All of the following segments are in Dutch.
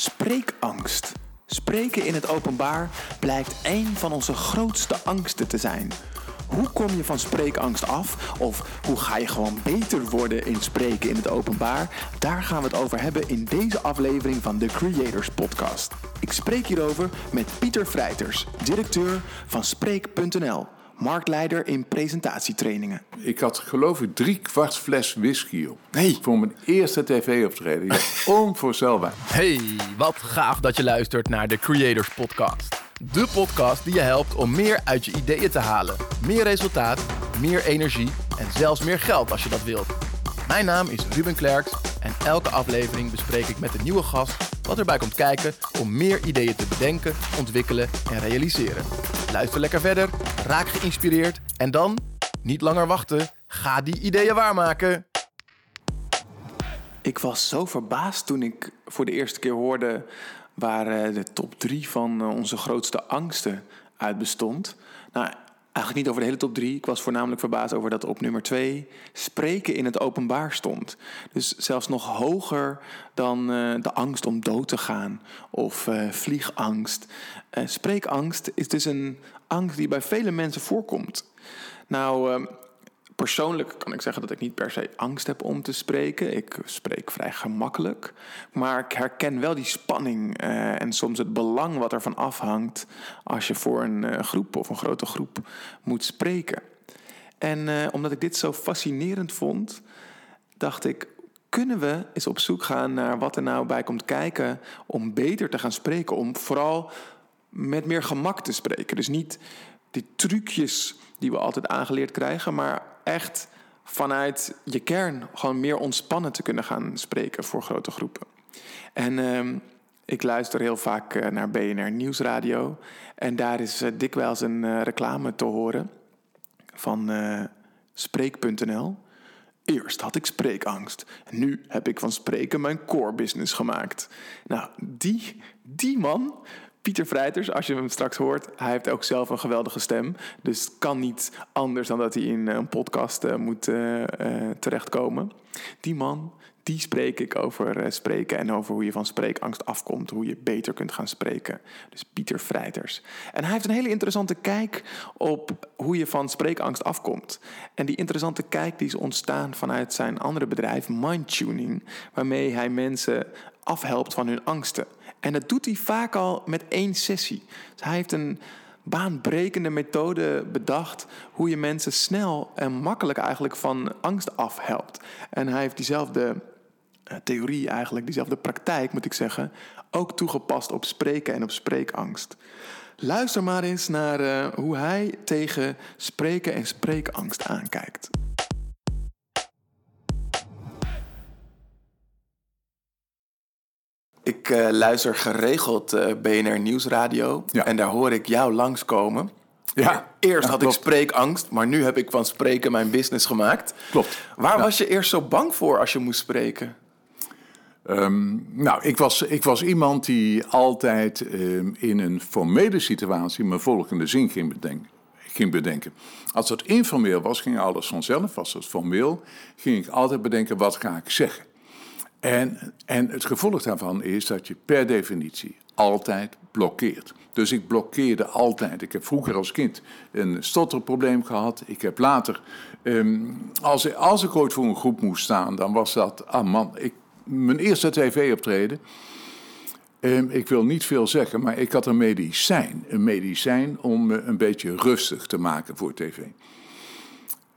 Spreekangst. Spreken in het openbaar blijkt een van onze grootste angsten te zijn. Hoe kom je van spreekangst af? Of hoe ga je gewoon beter worden in spreken in het openbaar? Daar gaan we het over hebben in deze aflevering van de Creators Podcast. Ik spreek hierover met Pieter Vrijters, directeur van Spreek.nl, marktleider in presentatietrainingen. Ik had geloof ik drie kwart fles whisky op. Nee. Voor mijn eerste tv-optreden. Ja, onvoorstelbaar. Hey, wat gaaf dat je luistert naar de Creators Podcast. De podcast die je helpt om meer uit je ideeën te halen. Meer resultaat, meer energie en zelfs meer geld als je dat wilt. Mijn naam is Ruben Klerks en elke aflevering bespreek ik met een nieuwe gast wat erbij komt kijken om meer ideeën te bedenken, ontwikkelen en realiseren. Luister lekker verder, raak geïnspireerd en dan, niet langer wachten, ga die ideeën waarmaken. Ik was zo verbaasd toen ik voor de eerste keer hoorde waar eh, de top drie van eh, onze grootste angsten uit bestond. Nou, eigenlijk niet over de hele top drie. Ik was voornamelijk verbaasd over dat op nummer twee spreken in het openbaar stond. Dus zelfs nog hoger dan eh, de angst om dood te gaan of vliegangst. spreekangst is dus een angst die bij vele mensen voorkomt. Nou, ehm, Persoonlijk kan ik zeggen dat ik niet per se angst heb om te spreken. Ik spreek vrij gemakkelijk. Maar ik herken wel die spanning eh, en soms het belang wat ervan afhangt als je voor een uh, groep of een grote groep moet spreken. En uh, omdat ik dit zo fascinerend vond, dacht ik: kunnen we eens op zoek gaan naar wat er nou bij komt kijken om beter te gaan spreken? Om vooral met meer gemak te spreken. Dus niet die trucjes die we altijd aangeleerd krijgen, maar echt vanuit je kern gewoon meer ontspannen te kunnen gaan spreken voor grote groepen. En uh, ik luister heel vaak uh, naar BNR Nieuwsradio en daar is uh, dikwijls een uh, reclame te horen van Spreek.nl. Eerst had ik spreekangst. Nu heb ik van spreken mijn core business gemaakt. Nou, die, die man Pieter Vrijters, als je hem straks hoort, hij heeft ook zelf een geweldige stem. Dus het kan niet anders dan dat hij in een podcast uh, moet uh, terechtkomen. Die man, die spreek ik over spreken en over hoe je van spreekangst afkomt. Hoe je beter kunt gaan spreken. Dus Pieter Vrijters. En hij heeft een hele interessante kijk op hoe je van spreekangst afkomt. En die interessante kijk die is ontstaan vanuit zijn andere bedrijf, Mindtuning. Waarmee hij mensen afhelpt van hun angsten. En dat doet hij vaak al met één sessie. Dus hij heeft een baanbrekende methode bedacht hoe je mensen snel en makkelijk eigenlijk van angst afhelpt. En hij heeft diezelfde uh, theorie eigenlijk, diezelfde praktijk moet ik zeggen, ook toegepast op spreken en op spreekangst. Luister maar eens naar uh, hoe hij tegen spreken en spreekangst aankijkt. Ik uh, luister geregeld uh, BNR Nieuwsradio. Ja. En daar hoor ik jou langskomen. Ja. Eerst ja, had klopt. ik spreekangst, maar nu heb ik van spreken mijn business gemaakt. Klopt. Waar ja. was je eerst zo bang voor als je moest spreken? Um, nou, ik was, ik was iemand die altijd um, in een formele situatie mijn volgende zin ging bedenken. Ging bedenken. Als het informeel was, ging alles vanzelf. Was het formeel, ging ik altijd bedenken: wat ga ik zeggen? En, en het gevolg daarvan is dat je per definitie altijd blokkeert. Dus ik blokkeerde altijd. Ik heb vroeger als kind een stotterprobleem gehad. Ik heb later, um, als, als ik ooit voor een groep moest staan, dan was dat, ah man, ik, mijn eerste tv-optreden. Um, ik wil niet veel zeggen, maar ik had een medicijn. Een medicijn om me een beetje rustig te maken voor tv.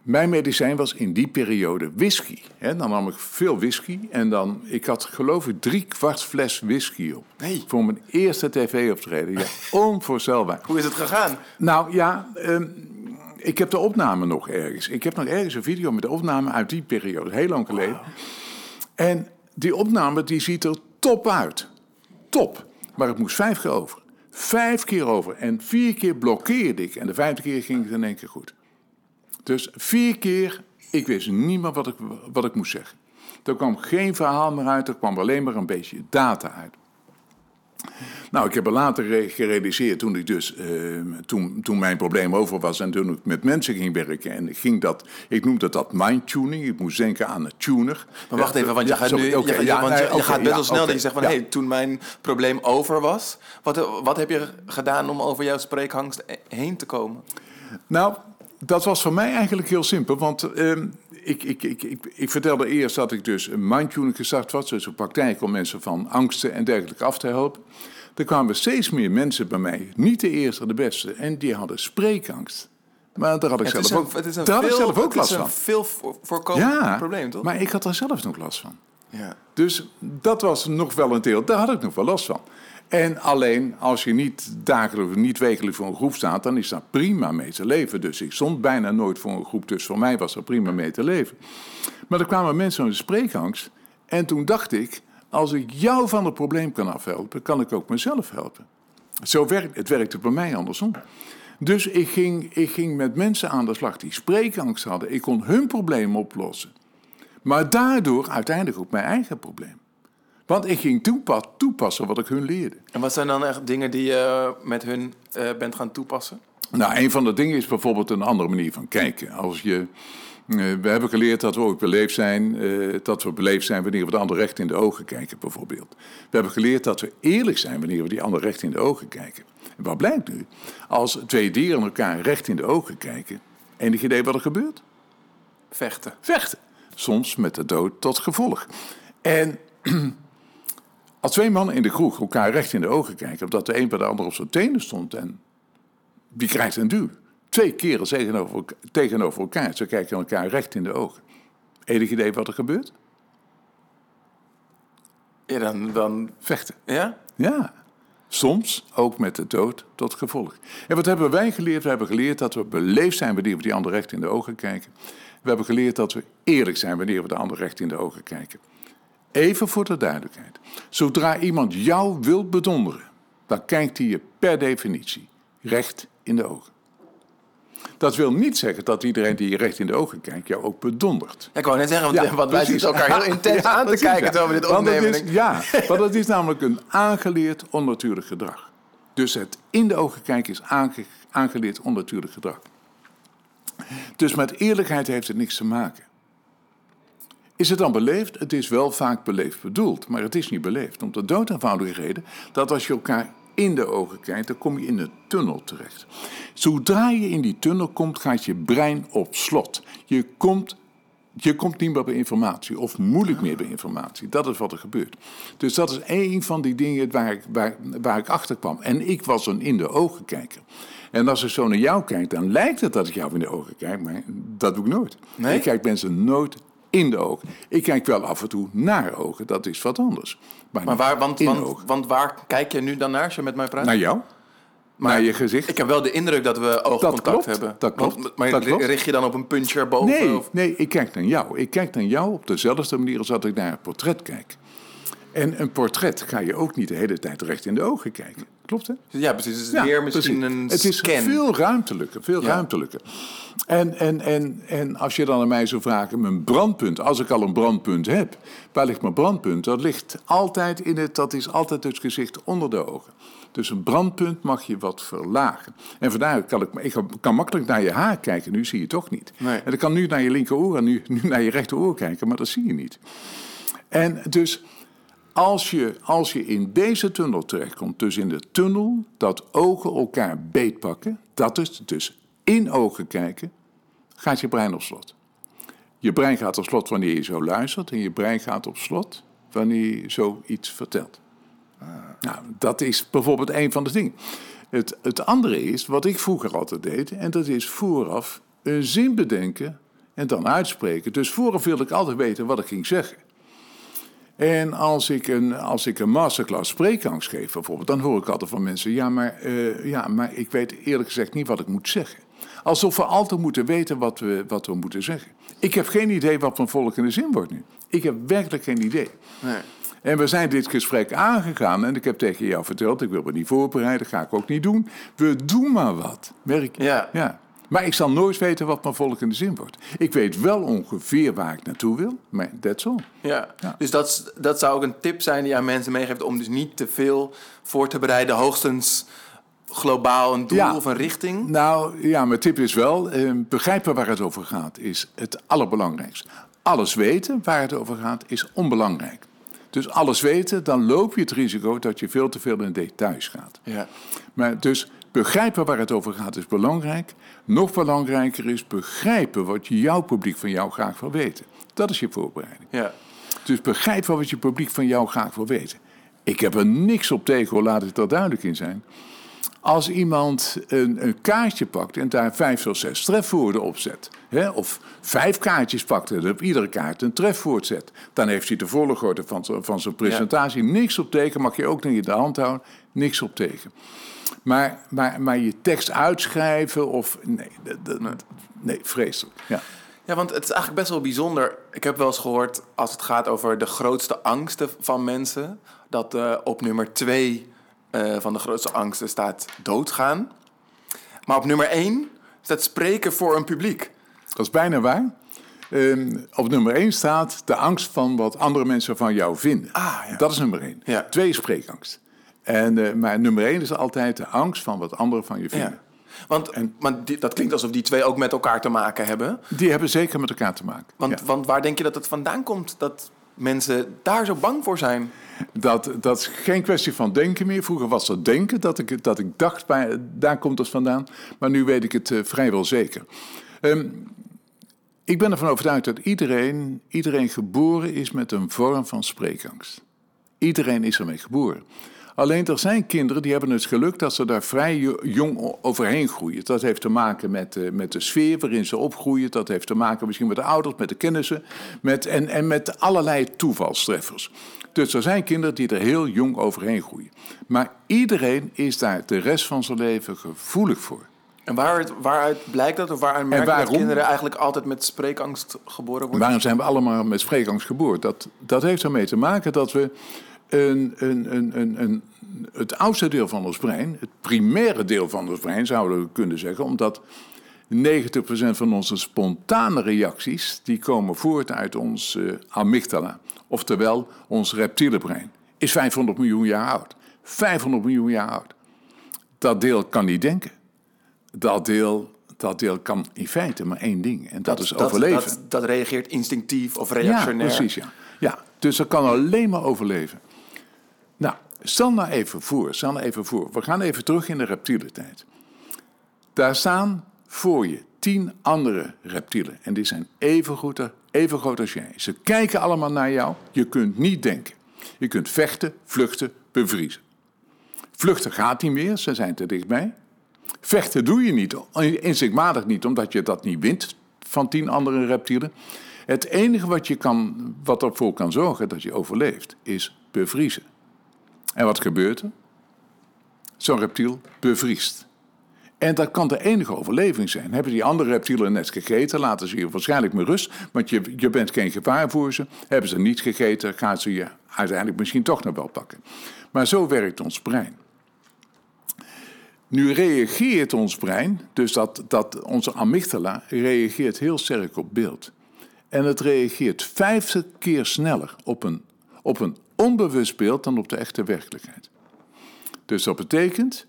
Mijn medicijn was in die periode whisky. dan nam ik veel whisky en dan, ik had geloof ik drie kwart fles whisky op. Nee. Voor mijn eerste tv-optreden. Ja, onvoorstelbaar. Hoe is het gegaan? Nou ja, um, ik heb de opname nog ergens. Ik heb nog ergens een video met de opname uit die periode, heel lang geleden. Wow. En die opname die ziet er top uit. Top. Maar het moest vijf keer over. Vijf keer over. En vier keer blokkeerde ik. En de vijfde keer ging het in één keer goed. Dus vier keer, ik wist niet meer wat ik, wat ik moest zeggen. Er kwam geen verhaal meer uit, er kwam alleen maar een beetje data uit. Nou, ik heb er later re- gerealiseerd toen ik dus, eh, toen, toen mijn probleem over was en toen ik met mensen ging werken en ik ging dat, ik noemde dat mindtuning, ik moest denken aan een tuner. Maar wacht even, want je gaat nu, je, gaat- ja, want je, nee, je oké, gaat best ja, wel snel oké, dat je zegt van, ja. hé, hey, toen mijn probleem over was, wat, wat heb je gedaan om over jouw spreekhangst heen te komen? Nou, dat was voor mij eigenlijk heel simpel. Want ehm, ik, ik, ik, ik, ik vertelde eerst dat ik dus een mindtuning gestart was. Dus een praktijk om mensen van angsten en dergelijke af te helpen. Er kwamen steeds meer mensen bij mij, niet de eerste, de beste. En die hadden spreekangst. Maar daar had ik zelf ook, het is een daar had ik veel, zelf ook last is een van. veel voor- voorkomend probleem, toch? maar ik had er zelf nog last van. ja. Dus dat was nog wel een deel, daar had ik nog wel last van. En alleen als je niet dagelijks, niet wekelijks voor een groep staat, dan is daar prima mee te leven. Dus ik stond bijna nooit voor een groep, dus voor mij was er prima mee te leven. Maar er kwamen mensen met spreekangst. En toen dacht ik, als ik jou van het probleem kan afhelpen, kan ik ook mezelf helpen. Zo werkt het werkte bij mij andersom. Dus ik ging, ik ging met mensen aan de slag die spreekangst hadden. Ik kon hun probleem oplossen. Maar daardoor uiteindelijk ook mijn eigen probleem. Want ik ging toepa- toepassen wat ik hun leerde. En wat zijn dan echt dingen die je met hun eh, bent gaan toepassen? Nou, een van de dingen is bijvoorbeeld een andere manier van kijken. Als je, eh, we hebben geleerd dat we ook beleefd zijn, eh, dat we beleefd zijn wanneer we de ander recht in de ogen kijken, bijvoorbeeld. We hebben geleerd dat we eerlijk zijn wanneer we die ander recht in de ogen kijken. En wat blijkt nu? Als twee dieren elkaar recht in de ogen kijken, enig idee wat er gebeurt? Vechten. vechten. Soms met de dood tot gevolg. En als twee mannen in de kroeg elkaar recht in de ogen kijken, omdat de een bij de ander op zijn tenen stond en die krijgt een duw. Twee keren tegenover, tegenover elkaar, ze kijken elkaar recht in de ogen. Enig idee wat er gebeurt? Ja, dan, dan... Vechten. Ja? Ja. Soms ook met de dood tot gevolg. En wat hebben wij geleerd? We hebben geleerd dat we beleefd zijn wanneer we die ander recht in de ogen kijken. We hebben geleerd dat we eerlijk zijn wanneer we de ander recht in de ogen kijken. Even voor de duidelijkheid. Zodra iemand jou wil bedonderen, dan kijkt hij je per definitie recht in de ogen. Dat wil niet zeggen dat iedereen die je recht in de ogen kijkt jou ook bedondert. Ja, ik wou net zeggen, want, want wij zitten elkaar heel intens Ja, aan te kijken ja. terwijl we dit opnemen. is- ja, want het is namelijk een aangeleerd onnatuurlijk gedrag. Dus het in de ogen kijken is aange- aangeleerd onnatuurlijk gedrag. Dus met eerlijkheid heeft het niks te maken. Is het dan beleefd? Het is wel vaak beleefd bedoeld, maar het is niet beleefd. Om de dood eenvoudige reden dat als je elkaar in de ogen kijkt, dan kom je in een tunnel terecht. Zodra je in die tunnel komt, gaat je brein op slot. Je komt, je komt niet meer bij informatie, of moeilijk meer bij informatie. Dat is wat er gebeurt. Dus dat is één van die dingen waar ik, waar, waar ik achter kwam. En ik was een in de ogen kijker. En als ik zo naar jou kijk, dan lijkt het dat ik jou in de ogen kijk, maar dat doe ik nooit. Nee? Ik kijk mensen nooit in de ogen. Ik kijk wel af en toe naar ogen, dat is wat anders. Maar waar, want, want, want waar kijk je nu dan naar als je met mij praat? Naar jou? naar je gezicht? Ik heb wel de indruk dat we oogcontact klopt, hebben. dat klopt, Want- maar dat klopt. richt je dan op een puntje erboven? Nee, Of? nee, ik kijk naar jou. Ik kijk naar jou op dezelfde manier als dat ik naar een portret kijk. En een portret ga je ook niet de hele tijd recht in de ogen kijken. Klopt, hè? Ja, precies. Het is Ja, meer misschien precies. een Het is scan. veel ruimtelijker, veel Ja. ruimtelijker. En, en, en, en als je dan aan mij zou vragen, mijn brandpunt, als ik al een brandpunt heb, waar ligt mijn brandpunt? Dat ligt altijd in het, dat is altijd het gezicht onder de ogen. Dus een brandpunt mag je wat verlagen. En vandaar kan ik, ik kan makkelijk naar je haar kijken, nu zie je het toch niet. Nee. En ik kan nu naar je linkeroor en nu, nu naar je rechteroor kijken, maar dat zie je niet. En dus als je, als je in deze tunnel terechtkomt, dus in de tunnel dat ogen elkaar beetpakken, dat is dus in ogen kijken, gaat je brein op slot. Je brein gaat op slot wanneer je zo luistert en je brein gaat op slot wanneer je zoiets vertelt. Nou, dat is bijvoorbeeld een van de dingen. Het, het andere is wat ik vroeger altijd deed, en dat is vooraf een zin bedenken en dan uitspreken. Dus vooraf wilde ik altijd weten wat ik ging zeggen. En als ik een, als ik een masterclass spreekangst geef bijvoorbeeld, dan hoor ik altijd van mensen: ja maar, eh, ja, maar ik weet eerlijk gezegd niet wat ik moet zeggen. Alsof we altijd moeten weten wat we, wat we moeten zeggen. Ik heb geen idee wat mijn volgende zin wordt nu. Ik heb werkelijk geen idee. Nee. En we zijn dit gesprek aangegaan en ik heb tegen jou verteld, ik wil me niet voorbereiden, ga ik ook niet doen. We doen maar wat. Merk je? Ja. ja. Maar ik zal nooit weten wat mijn volgende zin wordt. Ik weet wel ongeveer waar ik naartoe wil, maar that's all. Ja. Ja. dus dat, dat zou ook een tip zijn die je aan mensen meegeeft... om dus niet te veel voor te bereiden. Hoogstens globaal een doel Ja. of een richting. Nou ja, mijn tip is wel, eh, begrijpen waar het over gaat is het allerbelangrijkste. Alles weten waar het over gaat is onbelangrijk. Dus alles weten, dan loop je het risico dat je veel te veel in details gaat. Ja. Maar dus begrijpen waar het over gaat is belangrijk. Nog belangrijker is begrijpen wat jouw publiek van jou graag wil weten. Dat is je voorbereiding. Ja. Dus begrijp wat je publiek van jou graag wil weten. Ik heb er niks op tegen, laat ik er duidelijk in zijn. Als iemand een, een kaartje pakt en daar vijf of zes trefwoorden op zet, hè, of vijf kaartjes pakt en op iedere kaart een trefwoord zet, dan heeft hij de volgorde van, van zijn presentatie niks op tegen. Mag je ook niet in de hand houden, niks op tegen. Maar, maar, maar je tekst uitschrijven of. Nee, dat- dat- nee vreselijk. Ja. Ja, want het is eigenlijk best wel bijzonder. Ik heb wel eens gehoord, als het gaat over de grootste angsten van mensen... dat eh, op nummer twee eh, van de grootste angsten staat doodgaan. Maar op nummer één staat spreken voor een publiek. Dat is bijna waar. Ehm, op nummer 1 staat de angst van wat andere mensen van jou vinden. Ah, ja. Dat is nummer 1. Ja. Twee spreekangst. En, eh, maar nummer 1 is altijd de angst van wat anderen van je vinden. Ja. Want, want die- dat klinkt alsof die twee ook met elkaar te maken hebben. Die hebben zeker met elkaar te maken. Want, Ja. want waar denk je dat het vandaan komt dat mensen daar zo bang voor zijn? Dat, dat is geen kwestie van denken meer. Vroeger was dat denken, dat ik, dat ik dacht, daar komt het vandaan. Maar nu weet ik het eh, vrijwel zeker. Ehm, ik ben ervan overtuigd dat iedereen, iedereen geboren is met een vorm van spreekangst. Iedereen is ermee geboren. Alleen er zijn kinderen die hebben het geluk dat ze daar vrij jo- jong overheen groeien. Dat heeft te maken met, eh, met de sfeer waarin ze opgroeien. Dat heeft te maken misschien met de ouders, met de kennissen. Met, en, en met allerlei toevalstreffers. Dus er zijn kinderen die er heel jong overheen groeien. Maar iedereen is daar de rest van zijn leven gevoelig voor. En waaruit, waaruit blijkt dat? Of waaruit merk je dat kinderen eigenlijk altijd met spreekangst geboren worden? Waarom zijn we allemaal met spreekangst geboren? Dat, dat heeft ermee te maken dat we een, een, een, een, een, het oudste deel van ons brein, het primaire deel van ons brein zouden we kunnen zeggen, omdat 90% van onze spontane reacties die komen voort uit ons eh, amygdala, oftewel ons reptiele brein, is 500 miljoen jaar oud. 500 miljoen jaar oud. Dat deel kan niet denken. Dat deel, dat deel kan in feite maar één ding, en dat, is overleven. Dat, dat reageert instinctief of Ja, reactionair. precies, ja. ja. Dus dat kan alleen maar overleven. Stel nou even voor, stel nou even voor. We gaan even terug in de reptiele tijd. Daar staan voor je tien andere reptielen. En die zijn even even groot als jij. Ze kijken allemaal naar jou. Je kunt niet denken. Je kunt vechten, vluchten, bevriezen. Vluchten gaat niet meer, ze zijn te dichtbij. Vechten doe je niet, inzichtmatig niet, omdat je dat niet wint van tien andere reptielen. Het enige wat, je kan, wat ervoor kan zorgen dat je overleeft, is bevriezen. En wat gebeurt er? Zo'n reptiel bevriest. En dat kan de enige overleving zijn. Hebben die andere reptielen net gegeten, laten ze je waarschijnlijk met rust, want je, je bent geen gevaar voor ze. Hebben ze niet gegeten, gaan ze je uiteindelijk misschien toch nog wel pakken. Maar zo werkt ons brein. Nu reageert ons brein, dus dat, dat onze amygdala reageert heel sterk op beeld. En het reageert 50 keer sneller op een, op een onbewust beeld dan op de echte werkelijkheid. Dus dat betekent,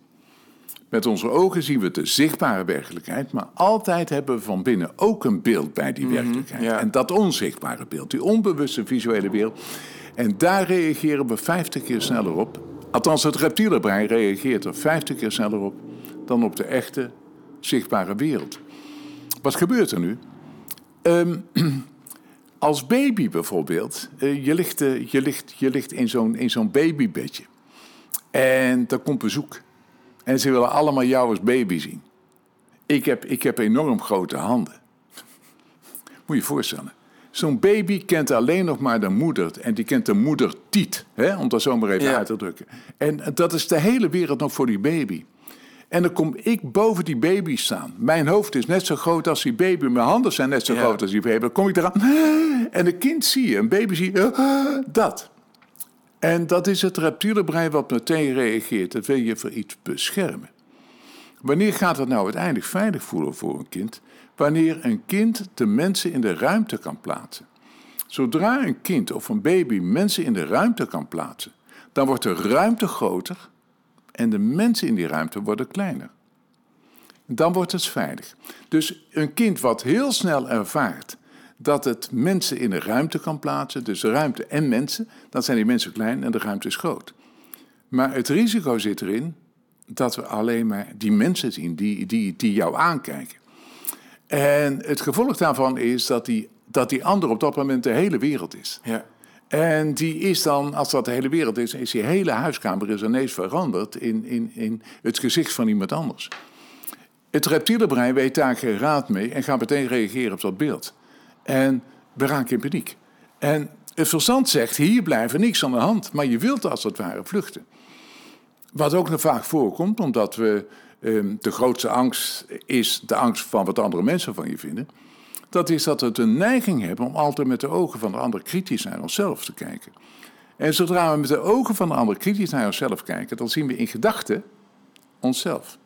met onze ogen zien we de zichtbare werkelijkheid, maar altijd hebben we van binnen ook een beeld bij die werkelijkheid. ja. En dat onzichtbare beeld, die onbewuste visuele beeld. En daar reageren we 50 keer sneller op. Althans, het reptiele brein reageert er 50 keer sneller op dan op de echte zichtbare wereld. Wat gebeurt er nu? Ehm, als baby bijvoorbeeld, eh, je, ligt, eh, je, ligt, je ligt in zo'n in zo'n babybedje. En er komt bezoek. En ze willen allemaal jou als baby zien. Ik heb, ik heb enorm grote handen. Moet je je voorstellen. Zo'n baby kent alleen nog maar de moeder. En die kent de moedertiet, hè, om dat zo maar even Ja. uit te drukken. En dat is de hele wereld nog voor die baby. En dan kom ik boven die baby staan. Mijn hoofd is net zo groot als die baby. Mijn handen zijn net zo Ja. groot als die baby. Dan kom ik eraan. En een kind zie je, een baby zie je. Dat. En dat is het reptiele brein wat meteen reageert. Dat wil je voor iets beschermen. Wanneer gaat het nou uiteindelijk veilig voelen voor een kind? Wanneer een kind de mensen in de ruimte kan plaatsen. Zodra een kind of een baby mensen in de ruimte kan plaatsen, dan wordt de ruimte groter en de mensen in die ruimte worden kleiner. Dan wordt het veilig. Dus een kind wat heel snel ervaart dat het mensen in de ruimte kan plaatsen, dus ruimte en mensen, dan zijn die mensen klein en de ruimte is groot. Maar het risico zit erin dat we alleen maar die mensen zien die, die, die jou aankijken. En het gevolg daarvan is dat die, dat die ander op dat moment de hele wereld is. Ja. En die is dan, als dat de hele wereld is, is die hele huiskamer is ineens veranderd in, in, in het gezicht van iemand anders. Het reptiele brein weet daar geen raad mee en gaat meteen reageren op dat beeld. En we raken in paniek. En het verstand zegt, hier blijven niks aan de hand, maar je wilt als het ware vluchten. Wat ook nog vaak voorkomt, omdat we ehm, de grootste angst is de angst van wat andere mensen van je vinden. Dat is dat we de neiging hebben om altijd met de ogen van de ander kritisch naar onszelf te kijken. En zodra we met de ogen van de ander kritisch naar onszelf kijken, dan zien we in gedachten onszelf.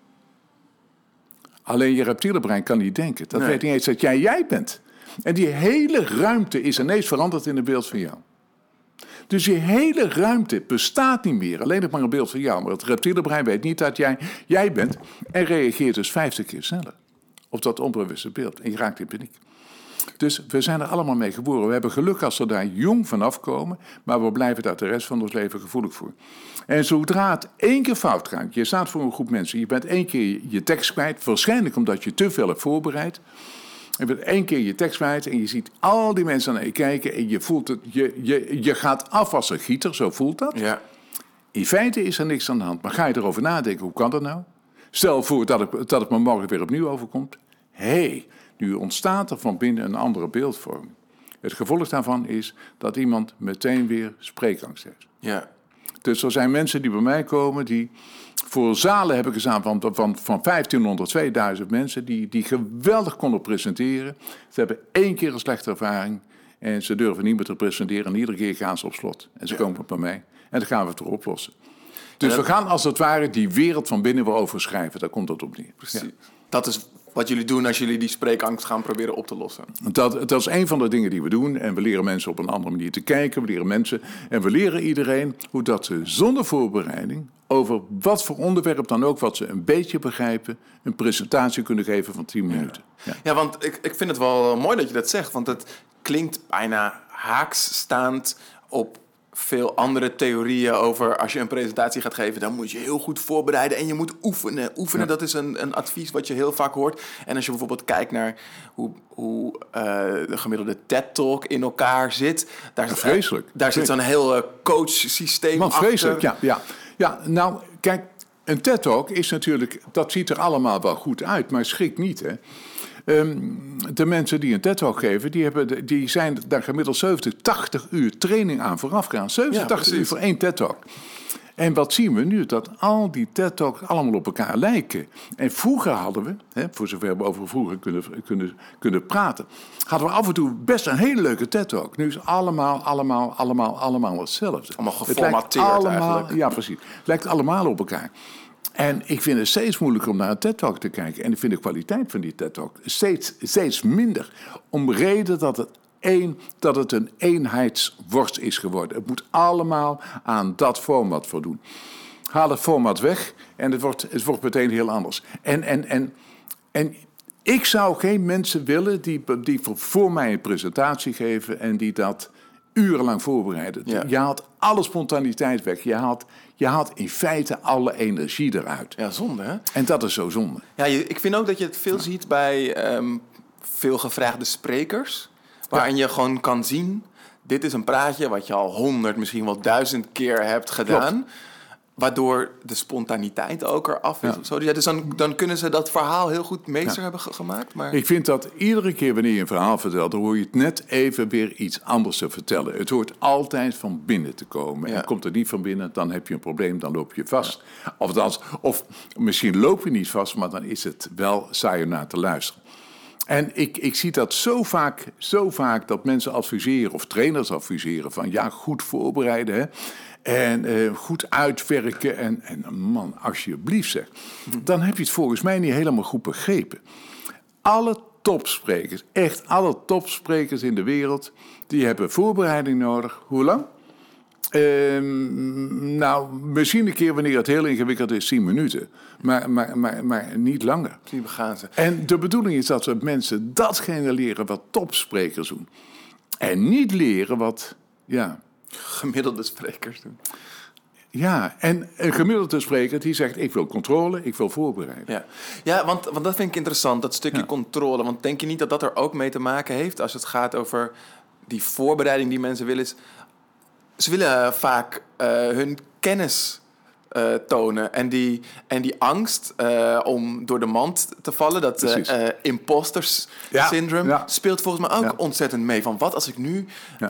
Alleen je reptiele brein kan niet denken. Dat Nee. weet niet eens dat jij jij bent. En die hele ruimte is ineens veranderd in een beeld van jou. Dus je hele ruimte bestaat niet meer. Alleen nog maar een beeld van jou. Maar het reptiele brein weet niet dat jij jij bent. En reageert dus 50 keer sneller op dat onbewuste beeld. En je raakt in paniek. Dus we zijn er allemaal mee geboren. We hebben geluk als we daar jong vanaf komen. Maar we blijven daar de rest van ons leven gevoelig voor. En zodra het één keer fout gaat. Je staat voor een groep mensen. Je bent één keer je tekst kwijt. Waarschijnlijk omdat je te veel hebt voorbereid. Je bent één keer je tekst kwijt en je ziet al die mensen naar je kijken en je voelt het, je, je, je gaat af als een gieter, zo voelt dat. Ja. In feite is er niks aan de hand, maar ga je erover nadenken, hoe kan dat nou? Stel voor dat het, dat het me morgen weer opnieuw overkomt. Hé, hey, nu ontstaat er van binnen een andere beeldvorming. Het gevolg daarvan is dat iemand meteen weer spreekangst heeft. Ja. Dus er zijn mensen die bij mij komen die voor zalen hebben gestaan van, van, van 1500, 2000 mensen die, die geweldig konden presenteren. Ze hebben één keer een slechte ervaring en ze durven niet meer te presenteren. En iedere keer gaan ze op slot. En ze komen bij mij en dan gaan we het erop oplossen. Dus we gaan als het ware die wereld van binnen weer overschrijven. Daar komt het op neer. Precies. Ja. Dat is wat jullie doen als jullie die spreekangst gaan proberen op te lossen. Dat, dat is een van de dingen die we doen. En we leren mensen op een andere manier te kijken. We leren mensen en we leren iedereen hoe dat ze zonder voorbereiding over wat voor onderwerp dan ook, wat ze een beetje begrijpen, een presentatie kunnen geven van 10 minuten. Ja. Ja, want ik, ik vind het wel mooi dat je dat zegt. Want het klinkt bijna haaks staand op veel andere theorieën over als je een presentatie gaat geven, dan moet je heel goed voorbereiden en je moet oefenen. Oefenen, dat is een, een advies wat je heel vaak hoort. En als je bijvoorbeeld kijkt naar hoe, hoe eh, de gemiddelde TED-talk in elkaar zit, daar, zit- vreselijk. daar zit zo'n heel eh, coach-systeem achter. vreselijk, ja, ja. Ja, nou, kijk, een TED-talk is natuurlijk, dat ziet er allemaal wel goed uit, maar schrik niet, hè. Ehm, de mensen die een TED-talk geven, die, hebben, die zijn daar gemiddeld 70, 80 uur training aan vooraf gegaan. 70, Ja, 80 uur voor één TED-talk. En wat zien we nu? Dat al die TED-talks allemaal op elkaar lijken. En vroeger hadden we, hè, voor zover we over vroeger kunnen, kunnen, kunnen praten, hadden we af en toe best een hele leuke TED-talk. Nu is allemaal, allemaal, allemaal, allemaal hetzelfde. Allemaal Het lijkt geformateerd allemaal, eigenlijk. Ja, precies. Het lijkt allemaal op elkaar. En ik vind het steeds moeilijker om naar een TED-talk te kijken. En ik vind de kwaliteit van die TED-talk steeds, steeds minder. Om reden dat het, één, dat het een eenheidsworst is geworden. Het moet allemaal aan dat format voldoen. Haal het format weg en het wordt, het wordt meteen heel anders. En, en, en, en ik zou geen mensen willen die, die voor, voor mij een presentatie geven... en die dat urenlang voorbereiden. Ja. Je haalt alle spontaniteit weg. Je haalt, je haalt in feite alle energie eruit. Ja, zonde hè? En dat is zo zonde. Ja, ik vind ook dat je het veel ziet bij ehm veel gevraagde sprekers. Waarin je gewoon kan zien, dit is een praatje wat je al honderd, misschien wel duizend keer hebt gedaan. Waardoor de spontaniteit ook eraf is. Ja. of Zo. Ja, dus dan, dan kunnen ze dat verhaal heel goed meester hebben ge- gemaakt. Maar... Ik vind dat iedere keer wanneer je een verhaal vertelt, dan hoor je het net even weer iets anders te vertellen. Het hoort altijd van binnen te komen. En komt het niet van binnen, dan heb je een probleem, dan loop je vast. Of, althans, of misschien loop je niet vast, maar dan is het wel saai om naar te luisteren. En ik, ik zie dat zo vaak, zo vaak dat mensen adviseren of trainers adviseren van ja, goed voorbereiden. Hè? En eh, goed uitwerken. En, en man, alsjeblieft zeg. Dan heb je het volgens mij niet helemaal goed begrepen. Alle topsprekers, echt alle topsprekers in de wereld, die hebben voorbereiding nodig. Hoe lang? Ehm, nou, misschien een keer wanneer het heel ingewikkeld is, 10 minuten. Maar, maar, maar, maar niet langer. Die begaan ze. En de bedoeling is dat we mensen datgene leren wat topsprekers doen. En niet leren wat, ja, Gemiddelde sprekers doen. ja. En een gemiddelde spreker die zegt, ik wil controle, ik wil voorbereiden. Ja, ja want, want dat vind ik interessant, dat stukje Ja. controle. Want denk je niet dat dat er ook mee te maken heeft als het gaat over die voorbereiding die mensen willen? Is, ze willen vaak eh, hun kennis eh, tonen en die, en die angst eh, om door de mand te vallen, dat eh, imposters Ja, syndrome, ja. speelt volgens mij ook Ja. ontzettend mee. Van wat als ik nu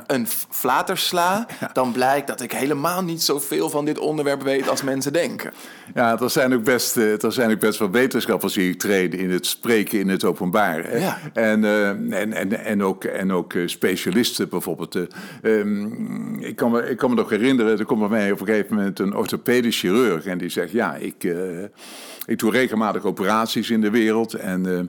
een flater sla, dan blijkt dat ik helemaal niet zoveel van dit onderwerp weet als mensen denken. Ja, er zijn ook best, er zijn ook best wel wetenschappers die treden in het spreken in het openbaar. En, en, en, en ook, en ook specialisten bijvoorbeeld. eh, ehm, ik, kan me, ik kan me nog herinneren, er komt bij mij op een gegeven moment een orthopedisch En die zegt, ja, ik, eh, ik doe regelmatig operaties in de wereld. En eh,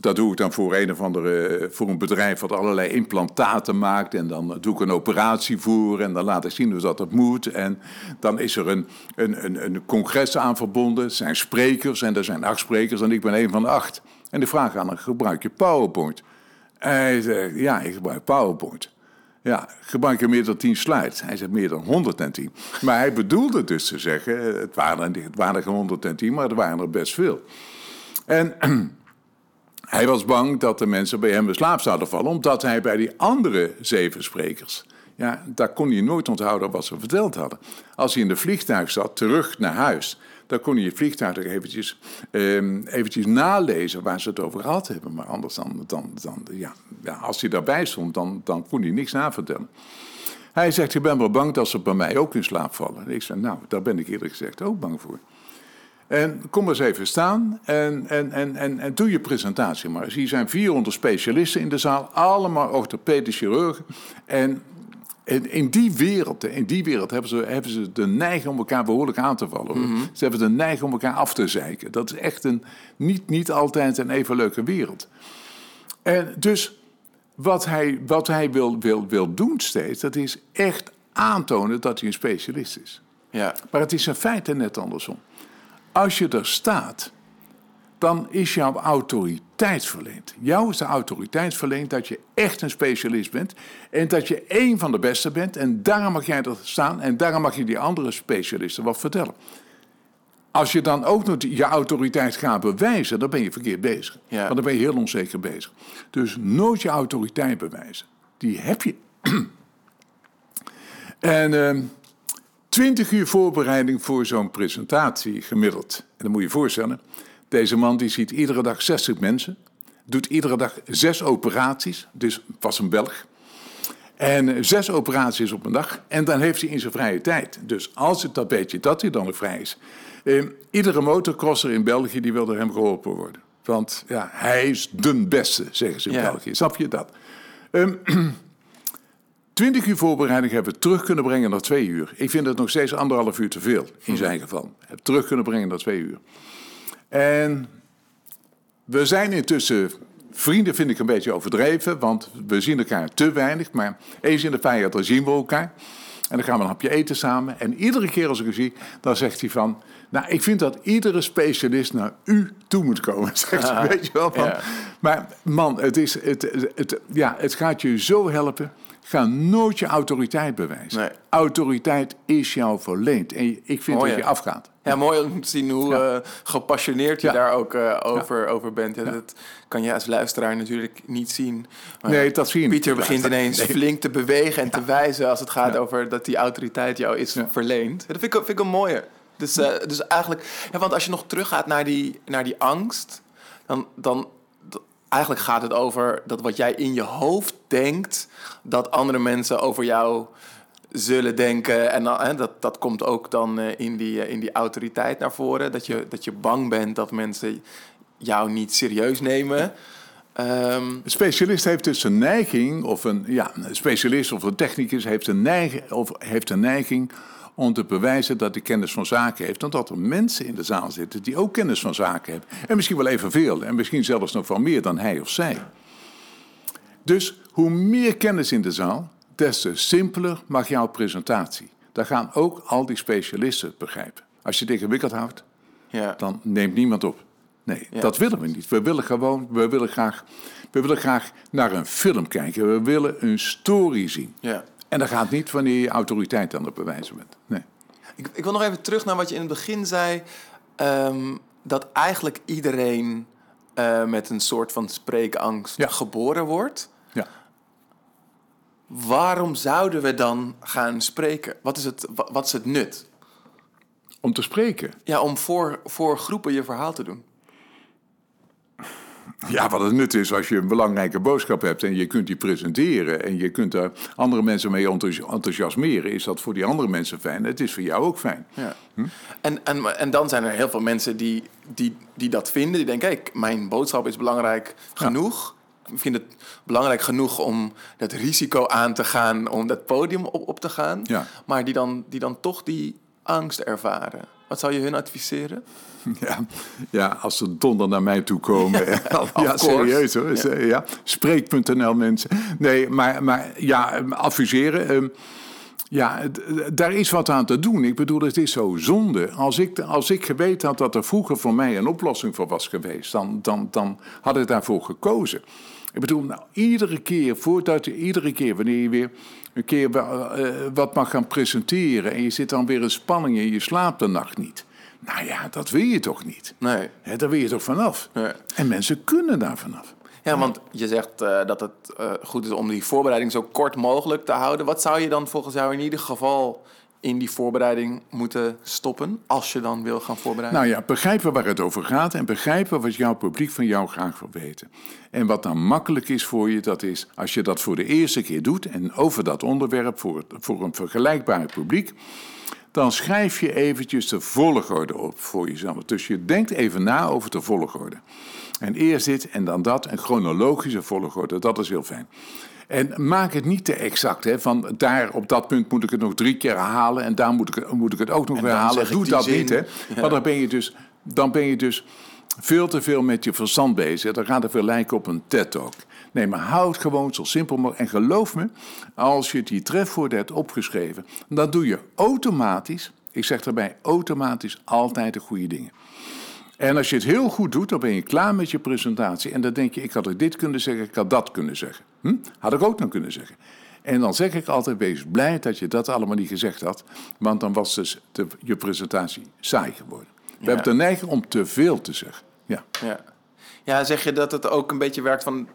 dat doe ik dan voor een of andere, voor een bedrijf wat allerlei implantaten maakt. En dan doe ik een operatie voor en dan laat ik zien hoe dat het moet. En dan is er een, een, een, een congres aan verbonden. Het zijn sprekers en er zijn acht sprekers en ik ben een van de acht. En de vraag aan hem, gebruik je PowerPoint? En hij zegt, ja, ik gebruik PowerPoint. Ja, gebruik je meer dan 10 slides? Hij zegt meer dan 110. Maar hij bedoelde dus te zeggen, het waren, het waren geen 110, maar er waren er best veel. En hij was bang dat de mensen bij hem in slaap zouden vallen, omdat hij bij die andere zeven sprekers, ja, daar kon hij nooit onthouden wat ze verteld hadden. Als hij in de vliegtuig zat, terug naar huis, dan kon hij het vliegtuig er eventjes, ehm, eventjes nalezen waar ze het over gehad hebben. Maar anders dan, dan, dan ja, ja, als hij daarbij stond, dan, dan kon hij niks navertellen. Hij zegt, ik ben wel bang dat ze bij mij ook in slaap vallen. En ik zei, nou, daar ben ik eerlijk gezegd ook bang voor. En kom eens even staan en, en, en, en, en doe je presentatie maar. Hier zijn 400 specialisten in de zaal, allemaal orthopedische chirurgen. En in, in die wereld, in die wereld hebben, ze, hebben ze de neiging om elkaar behoorlijk aan te vallen. hoor. Ze hebben de neiging om elkaar af te zeiken. Dat is echt een niet, niet altijd een even leuke wereld. En dus wat hij, wat hij wil, wil, wil doen steeds, dat is echt aantonen dat hij een specialist is. Ja, Maar het is in feite net andersom. Als je er staat, dan is jouw autoriteit verleend. Jou is de autoriteit verleend dat je echt een specialist bent. En dat je één van de beste bent. En daarom mag jij er staan. En daarom mag je die andere specialisten wat vertellen. Als je dan ook nog je autoriteit gaat bewijzen, dan ben je verkeerd bezig. Ja. Want dan ben je heel onzeker bezig. Dus nooit je autoriteit bewijzen. Die heb je. en ehm 20 uur voorbereiding voor zo'n presentatie gemiddeld. En dan moet je je voorstellen, deze man die ziet iedere dag 60 mensen. Doet iedere dag zes operaties, dus was een Belg. En eh, zes operaties op een dag. En dan heeft hij in zijn vrije tijd. Dus als het dat beetje dat hij dan nog vrij is. Eh, iedere motocrosser in België die wil door hem geholpen worden. Want ja, hij is de beste, zeggen ze in Ja. België. Snap je dat? Ehm 20 uur voorbereiding hebben we terug kunnen brengen naar twee uur. Ik vind het nog steeds anderhalf uur te veel, in zijn geval. Heb terug kunnen brengen naar twee uur. En we zijn intussen, vrienden vind ik een beetje overdreven, want we zien elkaar te weinig. Maar eens in de vijf jaar dan zien we elkaar. En dan gaan we een hapje eten samen. En iedere keer als ik hem zie, dan zegt hij van... Nou, ik vind dat iedere specialist naar u toe moet komen. Zegt hij, weet je wel. Van. Ja. Maar man, het, is, het, het, ja, het gaat je zo helpen. Ga nooit je autoriteit bewijzen. Nee. Autoriteit is jou verleend. En ik vind Mooi, dat je afgaat. Ja, mooi om te zien hoe Ja. eh, gepassioneerd je Ja. daar ook eh, over, over bent. Dat kan je als luisteraar natuurlijk niet zien. Maar Nee, dat zie je niet. Pieter begint ineens Nee. flink te bewegen en te wijzen als het gaat over dat die autoriteit jou is verleend. Dat vind ik, vind ik een mooie. Dus, eh, dus eigenlijk, ja, want als je nog teruggaat naar die, naar die angst, dan, dan eigenlijk gaat het over dat wat jij in je hoofd denkt, dat andere mensen over jou zullen denken. En dan, hè, dat, dat komt ook dan eh, in, die, eh, in die autoriteit naar voren. Dat je, dat je bang bent dat mensen jou niet serieus nemen. Ehm, Een specialist heeft dus een neiging, of een, ja, een specialist of een technicus heeft een neiging, of heeft een neiging om te bewijzen dat hij kennis van zaken heeft. omdat er mensen in de zaal zitten die ook kennis van zaken hebben. En misschien wel evenveel. En misschien zelfs nog wel meer dan hij of zij. Dus hoe meer kennis in de zaal, des te simpeler mag jouw presentatie. Daar gaan ook al die specialisten het begrijpen. Als je het ingewikkeld houdt, Ja. dan neemt niemand op. Nee, Ja. dat willen we niet. We willen gewoon, we willen, graag, we willen graag naar een film kijken. We willen een story zien. ja. En dat gaat niet wanneer je autoriteit aan het bewijzen bent. Nee. Ik, ik wil nog even terug naar wat je in het begin zei. ehm, dat eigenlijk iedereen eh, met een soort van spreekangst Ja. geboren wordt. Ja. Waarom zouden we dan gaan spreken? Wat is het, wa- wat is het nut? Om te spreken. Ja, om voor, voor groepen je verhaal te doen. Ja, wat het nut is als je een belangrijke boodschap hebt en je kunt die presenteren en je kunt daar andere mensen mee enthousi- enthousiasmeren, is dat voor die andere mensen fijn. Het is voor jou ook fijn. Ja. En, en, en dan zijn er heel veel mensen die, die, die dat vinden. Die denken, kijk, mijn boodschap is belangrijk genoeg. Ik vind het belangrijk genoeg om dat risico aan te gaan, om dat podium op, op te gaan. Ja. Maar die dan, die dan toch die angst ervaren. Wat zou je hun adviseren? Ja, ja als ze donder naar mij toe komen. ja, serieus hoor. Ja. Ja. Spreek.nl mensen. Nee, maar, maar ja, adviseren. ehm, ja, daar is wat aan te doen. Ik bedoel, het is zo zonde. Als ik, als ik geweten had dat er vroeger voor mij een oplossing voor was geweest, dan, dan, dan had ik daarvoor gekozen. Ik bedoel, nou, iedere keer, voordat je, iedere keer wanneer je weer een keer wa- eh, wat mag gaan presenteren en je zit dan weer in spanning en je slaapt de nacht niet. Nou ja, dat wil je toch niet? Nee. Hè, daar wil je toch vanaf? Nee. En mensen kunnen daar vanaf. Ja, want je zegt eh, dat het eh, goed is om die voorbereiding zo kort mogelijk te houden. Wat zou je dan volgens jou in ieder geval in die voorbereiding moeten stoppen, als je dan wil gaan voorbereiden? Nou ja, begrijpen waar het over gaat en begrijpen wat jouw publiek van jou graag wil weten. En wat dan makkelijk is voor je, dat is als je dat voor de eerste keer doet en over dat onderwerp voor, voor een vergelijkbaar publiek, dan schrijf je eventjes de volgorde op voor jezelf. Dus je denkt even na over de volgorde. En eerst dit en dan dat, een chronologische volgorde, dat is heel fijn. En maak het niet te exact, hè, van daar op dat punt moet ik het nog drie keer herhalen en daar moet ik, het- moet ik het ook nog herhalen. Doe dat zin. niet, hè. Ja. Want dan ben je dus, dan ben je dus veel te veel met je verstand bezig. Dan gaat het veel lijken op een TED-talk. Nee, maar houd gewoon zo simpel mogelijk. En geloof me, als je die trefwoorden hebt opgeschreven, dan doe je automatisch, ik zeg daarbij automatisch, altijd de goede dingen. En als je het heel goed doet, dan ben je klaar met je presentatie. En dan denk je, ik had dit kunnen zeggen, ik had dat kunnen zeggen. Hm? Had ik ook nog kunnen zeggen. En dan zeg ik altijd, wees blij dat je dat allemaal niet gezegd had. Want dan was dus de, je presentatie saai geworden. We hebben de neiging om te veel te zeggen. Ja. Ja. ja, zeg je dat het ook een beetje werkt van...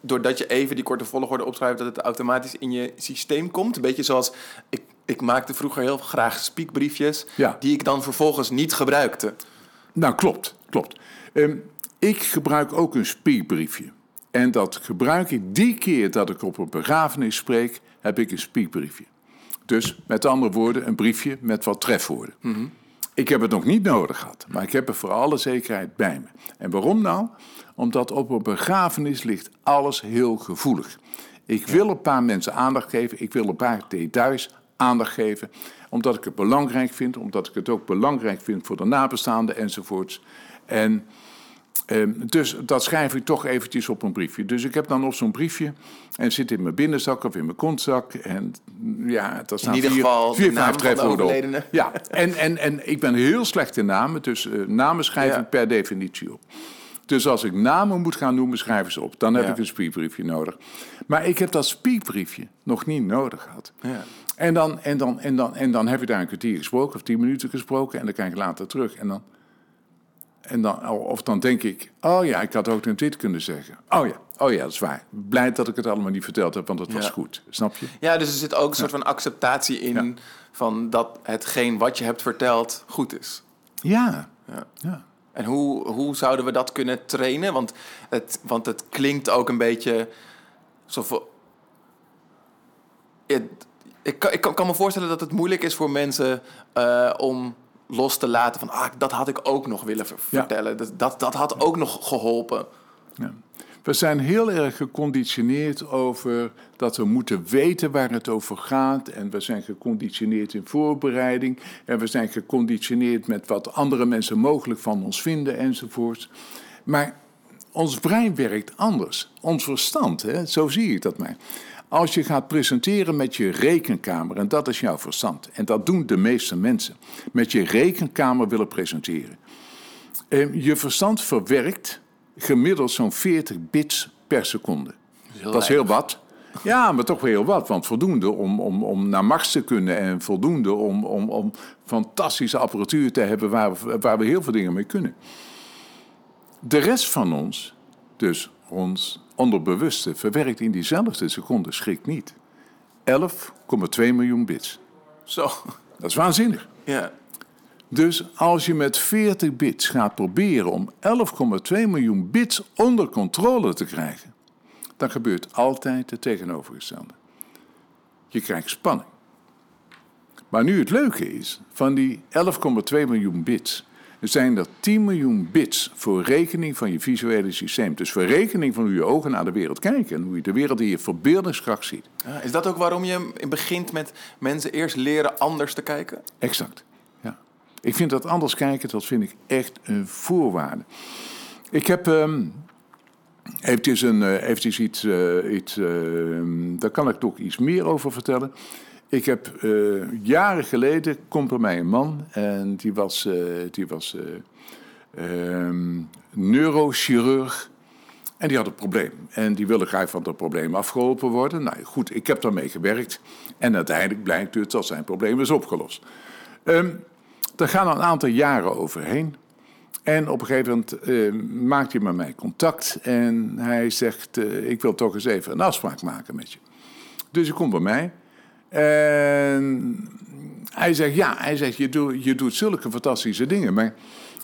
doordat je even die korte volgorde opschrijft... dat het automatisch in je systeem komt? Een beetje zoals... ik, ik maakte vroeger heel graag speakbriefjes... Ja. die ik dan vervolgens niet gebruikte. Nou, klopt, klopt. Ehm, ik gebruik ook een speakbriefje. En dat gebruik ik die keer dat ik op een begrafenis spreek, heb ik een speakbriefje. Dus met andere woorden, een briefje met wat trefwoorden. Ik heb het nog niet nodig gehad, maar ik heb het voor alle zekerheid bij me. En waarom nou? Omdat op een begrafenis ligt alles heel gevoelig. Ik wil een paar mensen aandacht geven, ik wil een paar details aandacht geven, omdat ik het belangrijk vind, omdat ik het ook belangrijk vind voor de nabestaanden enzovoorts. En Ehm, dus dat schrijf ik toch eventjes op een briefje. Dus ik heb dan op zo'n briefje en zit in mijn binnenzak of in mijn kontzak. En ja, daar staan ieder vier, geval vier vijf trefwoorden op. Ja, en, en, en ik ben heel slecht in namen, dus eh, namen schrijf Ja. ik per definitie op. Dus als ik namen moet gaan noemen, schrijf ik ze op. Dan heb Ja. ik een speakbriefje nodig. Maar ik heb dat speakbriefje nog niet nodig gehad. Ja. En, dan, en, dan, en, dan, en dan heb je daar een kwartier gesproken of tien minuten gesproken. En dan kijk ik later terug. En dan, en dan, of dan denk ik, oh ja, ik had ook nog dit kunnen zeggen. Oh ja, oh ja, dat is waar. Blij dat ik het allemaal niet verteld heb, want het was Ja. goed. Snap je? Ja, dus er zit ook een soort van acceptatie in... Ja. van dat hetgeen wat je hebt verteld goed is. Ja. Ja. ja. En hoe, hoe zouden we dat kunnen trainen? Want het, want het klinkt ook een beetje alsof... Het, ik, kan, ik kan, me voorstellen dat het moeilijk is voor mensen eh, om los te laten van... Ah, dat had ik ook nog willen ver- vertellen. Dat, dat, dat had ook nog geholpen. Ja. We zijn heel erg geconditioneerd over dat we moeten weten waar het over gaat. En we zijn geconditioneerd in voorbereiding. En we zijn geconditioneerd met wat andere mensen mogelijk van ons vinden enzovoort. Maar ons brein werkt anders. Ons verstand, hè? zo zie ik dat maar. Als je gaat presenteren met je rekenkamer, en dat is jouw verstand, en dat doen de meeste mensen, met je rekenkamer willen presenteren. Ehm, je verstand verwerkt gemiddeld zo'n 40 bits per seconde. Dat is heel, wat. Ja, maar toch wel heel wat. Want voldoende om, om, om naar Mars te kunnen en voldoende om, om, om fantastische apparatuur te hebben waar we, waar we heel veel dingen mee kunnen. De rest van ons, dus ons onderbewuste, verwerkt in diezelfde seconde, schrik niet, 11,2 miljoen bits. Zo. Dat is waanzinnig. Ja. Dus als je met 40 bits gaat proberen om 11,2 miljoen bits onder controle te krijgen, dan gebeurt altijd het tegenovergestelde. Je krijgt spanning. Maar nu het leuke is, van die 11,2 miljoen bits zijn er 10 miljoen bits voor rekening van je visuele systeem. Dus voor rekening van hoe je ogen naar de wereld kijken en hoe je de wereld in je verbeeldingskracht ziet. Ja, is dat ook waarom je begint met mensen eerst leren anders te kijken? Exact. Ja. Ik vind dat anders kijken, dat vind ik echt een voorwaarde. Ik heb. Um, eventjes, een, eventjes iets, uh, iets uh, daar kan ik toch iets meer over vertellen. Ik heb uh, jaren geleden, komt bij mij een man en die was, uh, die was uh, neurochirurg. En die had een probleem. En die wilde graag van dat probleem afgeholpen worden. Nou goed, ik heb daarmee gewerkt. En uiteindelijk blijkt het dat zijn probleem is opgelost. Um, daar gaan een aantal jaren overheen. En op een gegeven moment maakt hij met mij contact. En hij zegt, ik wil toch eens even een afspraak maken met je. Dus hij komt bij mij. En hij zegt, ja, hij zegt, je, doet, je doet zulke fantastische dingen, maar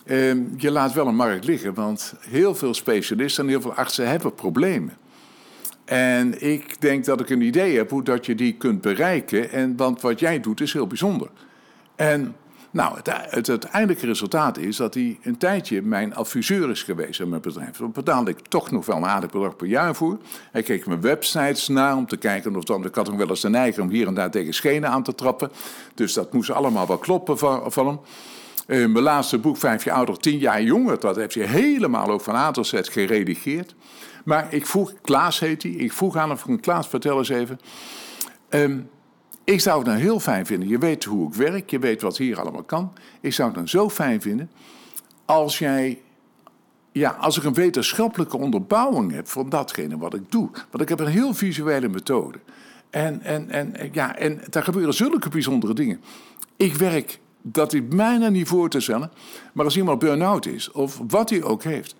uh, je laat wel een markt liggen, want heel veel specialisten en heel veel artsen hebben problemen. En ik denk dat ik een idee heb hoe dat je die kunt bereiken, en, want wat jij doet is heel bijzonder. En nou, het, het, uiteindelijke resultaat is dat hij een tijdje mijn adviseur is geweest in mijn bedrijf. Daar betaalde ik toch nog wel een aardig bedrag per jaar voor. Hij keek mijn websites na om te kijken of dan. Ik had hem wel eens de neiging om hier en daar tegen schenen aan te trappen. Dus dat moest allemaal wel kloppen van, van hem. Uh, mijn laatste boek, Vijf jaar ouder, tien jaar jonger, dat heeft hij helemaal ook van A tot geredigeerd. Maar ik vroeg, Klaas heet hij, ik vroeg aan hem Klaas, vertel eens even. Um, ik zou het nou heel fijn vinden. Je weet hoe ik werk, je weet wat hier allemaal kan. Ik zou het dan zo fijn vinden als jij. Ja, als ik een wetenschappelijke onderbouwing heb van datgene wat ik doe. Want ik heb een heel visuele methode. En, en, en, ja, en daar gebeuren zulke bijzondere dingen. Ik werk, dat is bijna niet voor te stellen. Maar als iemand burn-out is, of wat hij ook heeft.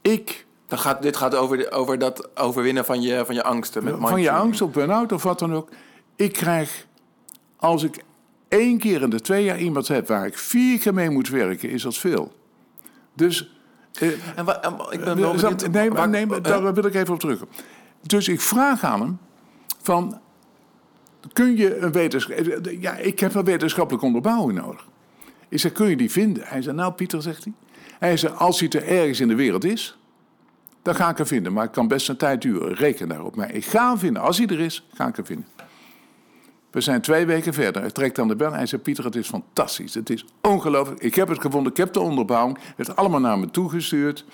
Ik dan gaat, dit gaat over, over dat overwinnen van je, van je angsten. Met van je angst of burn-out of wat dan ook. Ik krijg, als ik één keer in de twee jaar iemand heb waar ik vier keer mee moet werken, is dat veel. Dus. Eh, en ik ben wel benieuwd, nee, waar, nee, daar wil ik even op terug. Dus ik vraag aan hem van, kun je een wetenschappelijk... Ja, ik heb een wetenschappelijke onderbouwing nodig. Ik zeg, kun je die vinden? Hij zei, nou Pieter, zegt hij. Hij zei, als hij er ergens in de wereld is, dan ga ik hem vinden. Maar het kan best een tijd duren, reken daarop. Maar ik ga hem vinden. Als hij er is, ga ik hem vinden. We zijn twee weken verder. Hij trekt aan de bel en hij zegt: Pieter, het is fantastisch. Het is ongelooflijk. Ik heb het gevonden, ik heb de onderbouwing. Het is allemaal naar me toegestuurd.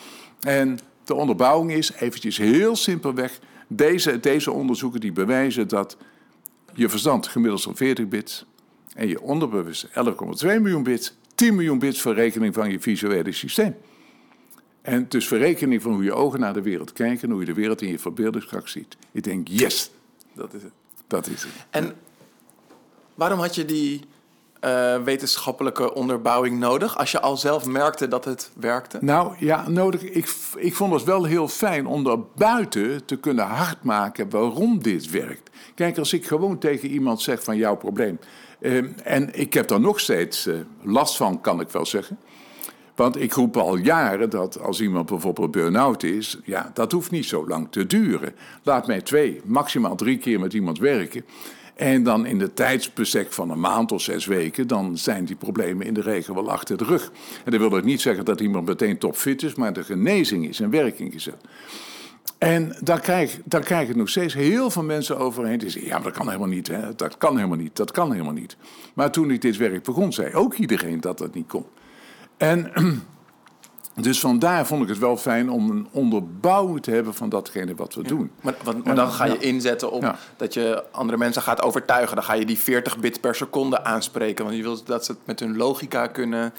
En de onderbouwing is, eventjes heel simpelweg, deze, deze onderzoeken die bewijzen dat je verstand gemiddeld zo'n 40 bits en je onderbewust 11,2 miljoen bits, 10 miljoen bits voor rekening van je visuele systeem. En dus voor rekening van hoe je ogen naar de wereld kijken en hoe je de wereld in je verbeeldingskracht ziet. Ik denk, yes, dat is het. Dat is het. En Waarom had je die uh, wetenschappelijke onderbouwing nodig als je al zelf merkte dat het werkte? Nou ja, nodig. Ik, ik vond het wel heel fijn om daar buiten te kunnen hardmaken waarom dit werkt. Kijk, als ik gewoon tegen iemand zeg van jouw probleem. Uh, en ik heb daar nog steeds uh, last van, kan ik wel zeggen. Want ik roep al jaren dat als iemand bijvoorbeeld burn-out is, ja, dat hoeft niet zo lang te duren. Laat mij twee, maximaal drie keer met iemand werken. En dan in de tijdsbestek van een maand of zes weken, dan zijn die problemen in de regel wel achter de rug. En dat wil ook niet zeggen dat iemand meteen topfit is, maar de genezing is in werking gezet. En daar krijg, daar krijg nog steeds heel veel mensen overheen die zeggen... ja, maar dat kan helemaal niet, hè? dat kan helemaal niet, dat kan helemaal niet. Maar toen ik dit werk begon, zei ook iedereen dat dat niet kon. En dus vandaar vond ik het wel fijn om een onderbouwing te hebben van datgene wat we doen. Maar, want, maar dan ga je inzetten op Ja. dat je andere mensen gaat overtuigen. Dan ga je die 40 bits per seconde aanspreken. Want je wilt dat ze het met hun logica kunnen,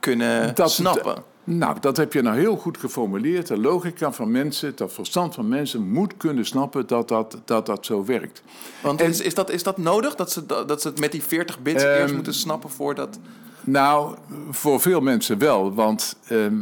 kunnen Dat- snappen. Nou, dat heb je nou heel goed geformuleerd. De logica van mensen, dat verstand van mensen moet kunnen snappen dat dat, dat, dat zo werkt. Want En- is, is, dat, is dat nodig? Dat ze, dat ze het met die 40 bits Ehm, eerst moeten snappen voordat... Nou, voor veel mensen wel, want ehm,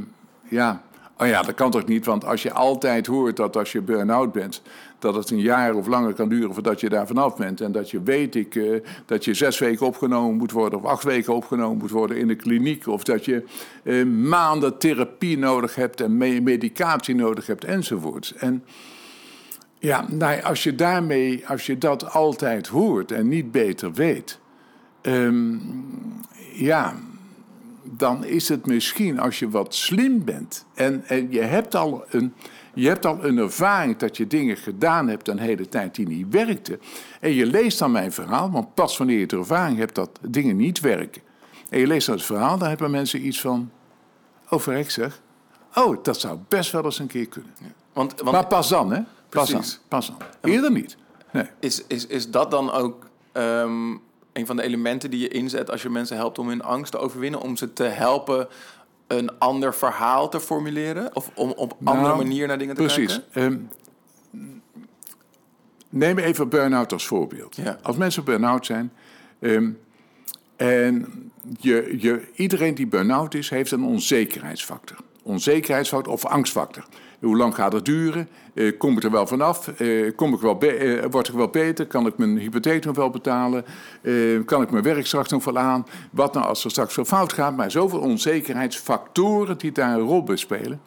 ja, oh ja, dat kan toch niet? Want als je altijd hoort dat als je burn-out bent, dat het een jaar of langer kan duren voordat je daar vanaf bent. En dat je weet ik, eh, dat je zes weken opgenomen moet worden of acht weken opgenomen moet worden in de kliniek. Of dat je eh, maanden therapie nodig hebt en me- medicatie nodig hebt enzovoorts. En ja, nou, als je daarmee, als je dat altijd hoort en niet beter weet, ehm, ja, dan is het misschien als je wat slim bent en, en je, hebt al een, je hebt al een ervaring dat je dingen gedaan hebt een hele tijd die niet werkten. En je leest dan mijn verhaal, want pas wanneer je de ervaring hebt dat dingen niet werken. En je leest dan het verhaal, dan hebben mensen iets van, oh verrek zeg, oh dat zou best wel eens een keer kunnen. Want, want Maar pas dan, hè? Pas dan, Precies. pas dan. Eerder niet. Nee. is, is, is dat dan ook ehm, een van de elementen die je inzet als je mensen helpt om hun angst te overwinnen? Om ze te helpen een ander verhaal te formuleren? Of om op een andere Nou, manier naar dingen te Precies. kijken? Ehm, neem even burn-out als voorbeeld. Ja. Als mensen burn-out zijn... ehm, en je, je, iedereen die burn-out is, heeft een onzekerheidsfactor. Onzekerheidsfactor of angstfactor. Hoe lang gaat het duren? Eh, kom ik er wel vanaf? Eh, kom ik wel eh, word ik wel beter? Kan ik mijn hypotheek nog wel betalen? Kan ik mijn werk straks nog wel aan? Wat nou als er straks zo fout gaat? Maar zoveel onzekerheidsfactoren die daar een rol bij spelen.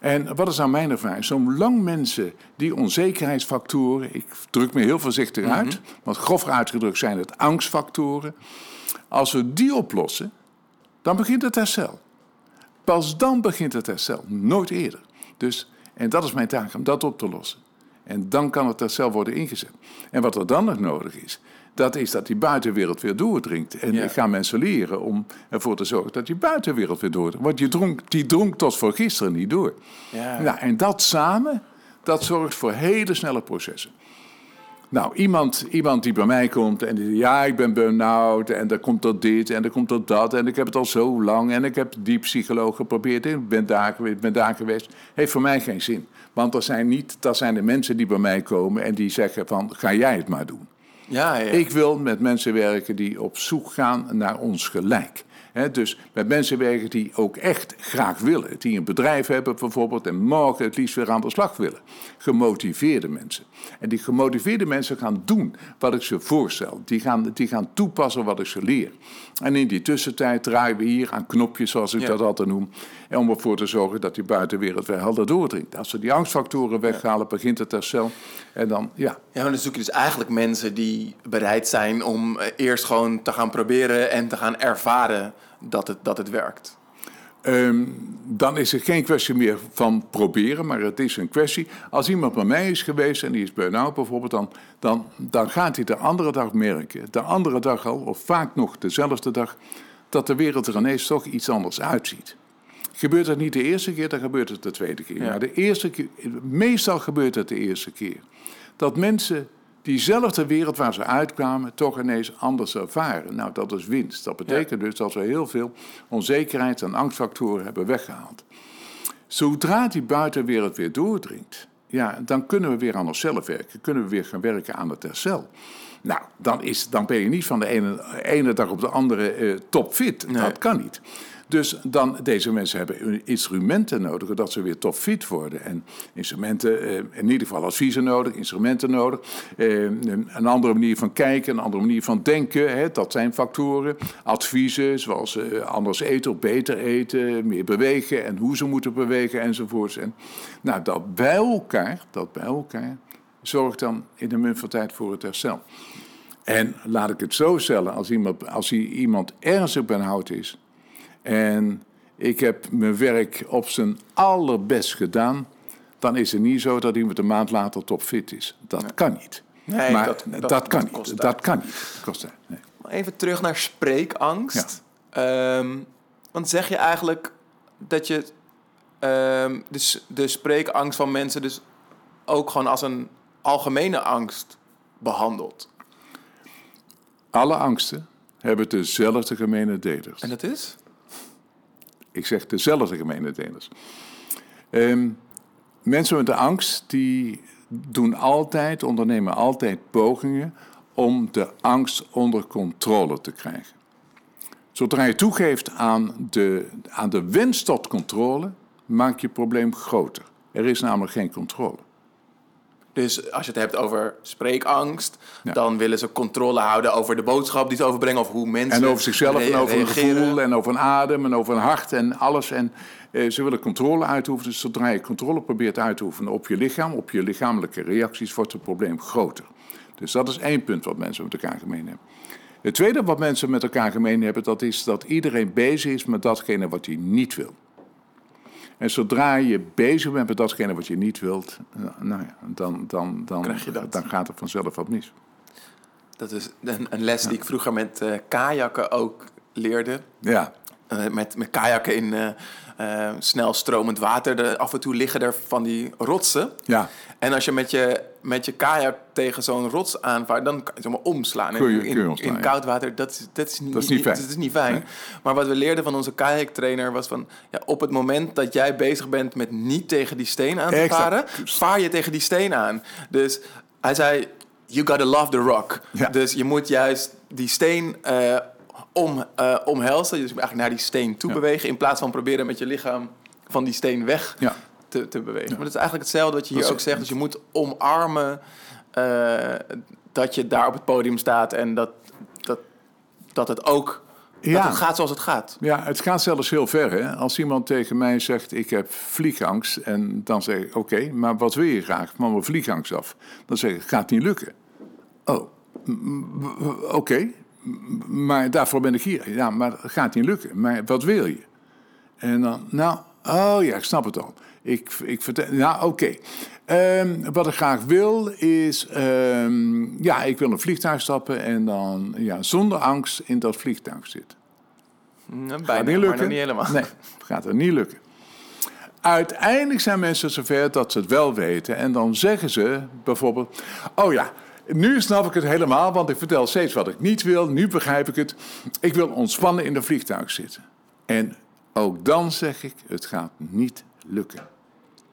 En wat is nou mijn ervaring? Zolang mensen die onzekerheidsfactoren, ik druk me heel voorzichtig uit, want grof uitgedrukt zijn het angstfactoren. Als we die oplossen, dan begint het herstel. Pas dan begint het herstel, nooit eerder. Dus, en dat is mijn taak, om dat op te lossen. En dan kan het herstel worden ingezet. En wat er dan nog nodig is, dat is dat die buitenwereld weer doordringt. En Ja. ik ga mensen leren om ervoor te zorgen dat die buitenwereld weer doordringt. Want die dronk, die dronk tot voor gisteren niet door. Ja. Nou, en dat samen, dat zorgt voor hele snelle processen. Nou, iemand, iemand die bij mij komt en die zegt... ja, ik ben burn-out en dan komt er dit en dan komt er dat... en ik heb het al zo lang en ik heb die psycholoog geprobeerd... en ik ben daar geweest, ben daar geweest. Heeft voor mij geen zin. Want dat zijn, niet, dat zijn de mensen die bij mij komen en die zeggen van... ga jij het maar doen. Ja, ja. Ik wil met mensen werken die op zoek gaan naar ons gelijk. Dus met mensen werken die ook echt graag willen. Die een bedrijf hebben bijvoorbeeld en morgen het liefst weer aan de slag willen. Gemotiveerde mensen. En die gemotiveerde mensen gaan doen wat ik ze voorstel. Die gaan, die gaan toepassen wat ik ze leer. En in die tussentijd draaien we hier aan knopjes, zoals ik Ja. dat altijd noem. En om ervoor te zorgen dat die buitenwereld weer helder doordringt. Als we die angstfactoren weghalen, begint het herstel. En dan, ja, Ja, maar dan zoek je dus eigenlijk mensen die bereid zijn om eh, eerst gewoon te gaan proberen en te gaan ervaren dat het, dat het werkt. Ehm, dan is het geen kwestie meer van proberen, maar het is een kwestie. Als iemand bij mij is geweest en die is burn-out bijvoorbeeld, dan, dan, dan gaat hij de andere dag merken, de andere dag al, of vaak nog dezelfde dag, dat de wereld er ineens toch iets anders uitziet. Gebeurt het niet de eerste keer, dan gebeurt het de tweede keer. Ja. Maar de eerste keer, meestal gebeurt het de eerste keer. Dat mensen diezelfde wereld waar ze uitkwamen toch ineens anders ervaren. Nou, dat is winst. Dat betekent dus dat we heel veel onzekerheid en angstfactoren hebben weggehaald. Zodra die buitenwereld weer doordringt, ja, dan kunnen we weer aan onszelf werken. Kunnen we weer gaan werken aan het herstel. Nou, dan, is, dan ben je niet van de ene, ene dag op de andere eh, topfit. Nee. Dat kan niet. Dus dan, deze mensen hebben instrumenten nodig, dat ze weer topfit worden. En instrumenten, eh, in ieder geval adviezen nodig, instrumenten nodig. Eh, een andere manier van kijken, een andere manier van denken. Dat zijn factoren. Adviezen, zoals eh, anders eten of beter eten, meer bewegen en hoe ze moeten bewegen enzovoorts. En, nou, dat bij elkaar, dat bij elkaar, zorgt dan in de mum van tijd voor het herstel. En laat ik het zo stellen, als iemand, als iemand ernstig benauwd is en ik heb mijn werk op zijn allerbest gedaan, dan is het niet zo dat iemand een maand later topfit is. Dat kan niet. Nee, maar dat- dat, dat- kan dat niet. Dat kan niet. Kost. Nee. Even terug naar spreekangst. Ehm, want zeg je eigenlijk dat je ehm, dus de spreekangst van mensen dus ook gewoon als een algemene angst behandelt? Alle angsten hebben dezelfde gemene delers. En dat is? Ik zeg dezelfde gemene. Ehm, mensen met de angst die doen altijd, ondernemen altijd pogingen om de angst onder controle te krijgen. Zodra je toegeeft aan de, aan de wens tot controle, maak je probleem groter. Er is namelijk geen controle. Dus als je het hebt over spreekangst, Ja. dan willen ze controle houden over de boodschap die ze overbrengen of hoe mensen. En over zichzelf en over een gevoel en over een adem en over een hart en alles. En eh, ze willen controle uitoefenen. Dus zodra je controle probeert uit te oefenen op je lichaam, op je lichamelijke reacties, wordt het probleem groter. Dus dat is één punt wat mensen met elkaar gemeen hebben. Het tweede wat mensen met elkaar gemeen hebben, dat is dat iedereen bezig is met datgene wat hij niet wil. En zodra je bezig bent met datgene wat je niet wilt, eh, nou ja, dan, dan, dan, dan gaat er vanzelf wat mis. Dat is een, een les die ik vroeger met eh, kajakken ook leerde. Ja, Eh, met, met kajakken in eh, eh, snel stromend water. Er, af en toe liggen er van die rotsen. ja. En als je met je, met je kajak tegen zo'n rots aanvaart, dan kan je zomaar omslaan. En Kun je- in, kun je omslaan, in koud water, dat is, dat is, niet, Dat is niet fijn. Dat is niet fijn. Nee. Maar wat we leerden van onze kajaktrainer was van... Ja, op het moment dat jij bezig bent met niet tegen die steen aan te Exact. varen... vaar je tegen die steen aan. Dus hij zei, you gotta love the rock. Ja. Dus je moet juist die steen om, eh, omhelzen. Dus eigenlijk naar die steen toe Ja. bewegen... in plaats van proberen met je lichaam van die steen weg Ja. te, te bewegen. Maar dat is eigenlijk hetzelfde wat je hier Dat ook zegt. Dus je moet omarmen eh, dat je daar op het podium staat en dat, dat, dat het ook Ja. dat het gaat zoals het gaat. Ja, het gaat zelfs heel ver. Hè? Als iemand tegen mij zegt, ik heb vliegangst... en dan zeg ik, oké, maar wat wil je graag? Van mijn vliegangst af. Dan zeg ik, gaat niet lukken. Oh, oké, maar daarvoor ben ik hier. Ja, maar gaat niet lukken. Maar wat wil je? En dan, nou, oh ja, ik snap het al. Ik, ik vertel, nou oké. Ehm, wat ik graag wil is, ehm, ja, ik wil een vliegtuig stappen en dan ja, zonder angst in dat vliegtuig zitten. Gaat Bijna, niet maar lukken. nog niet helemaal. Nee, gaat er niet lukken. Uiteindelijk zijn mensen zover dat ze het wel weten. En dan zeggen ze bijvoorbeeld: Oh ja, nu snap ik het helemaal, want ik vertel steeds wat ik niet wil. Nu begrijp ik het. Ik wil ontspannen in een vliegtuig zitten. En ook dan zeg ik: Het gaat niet lukken.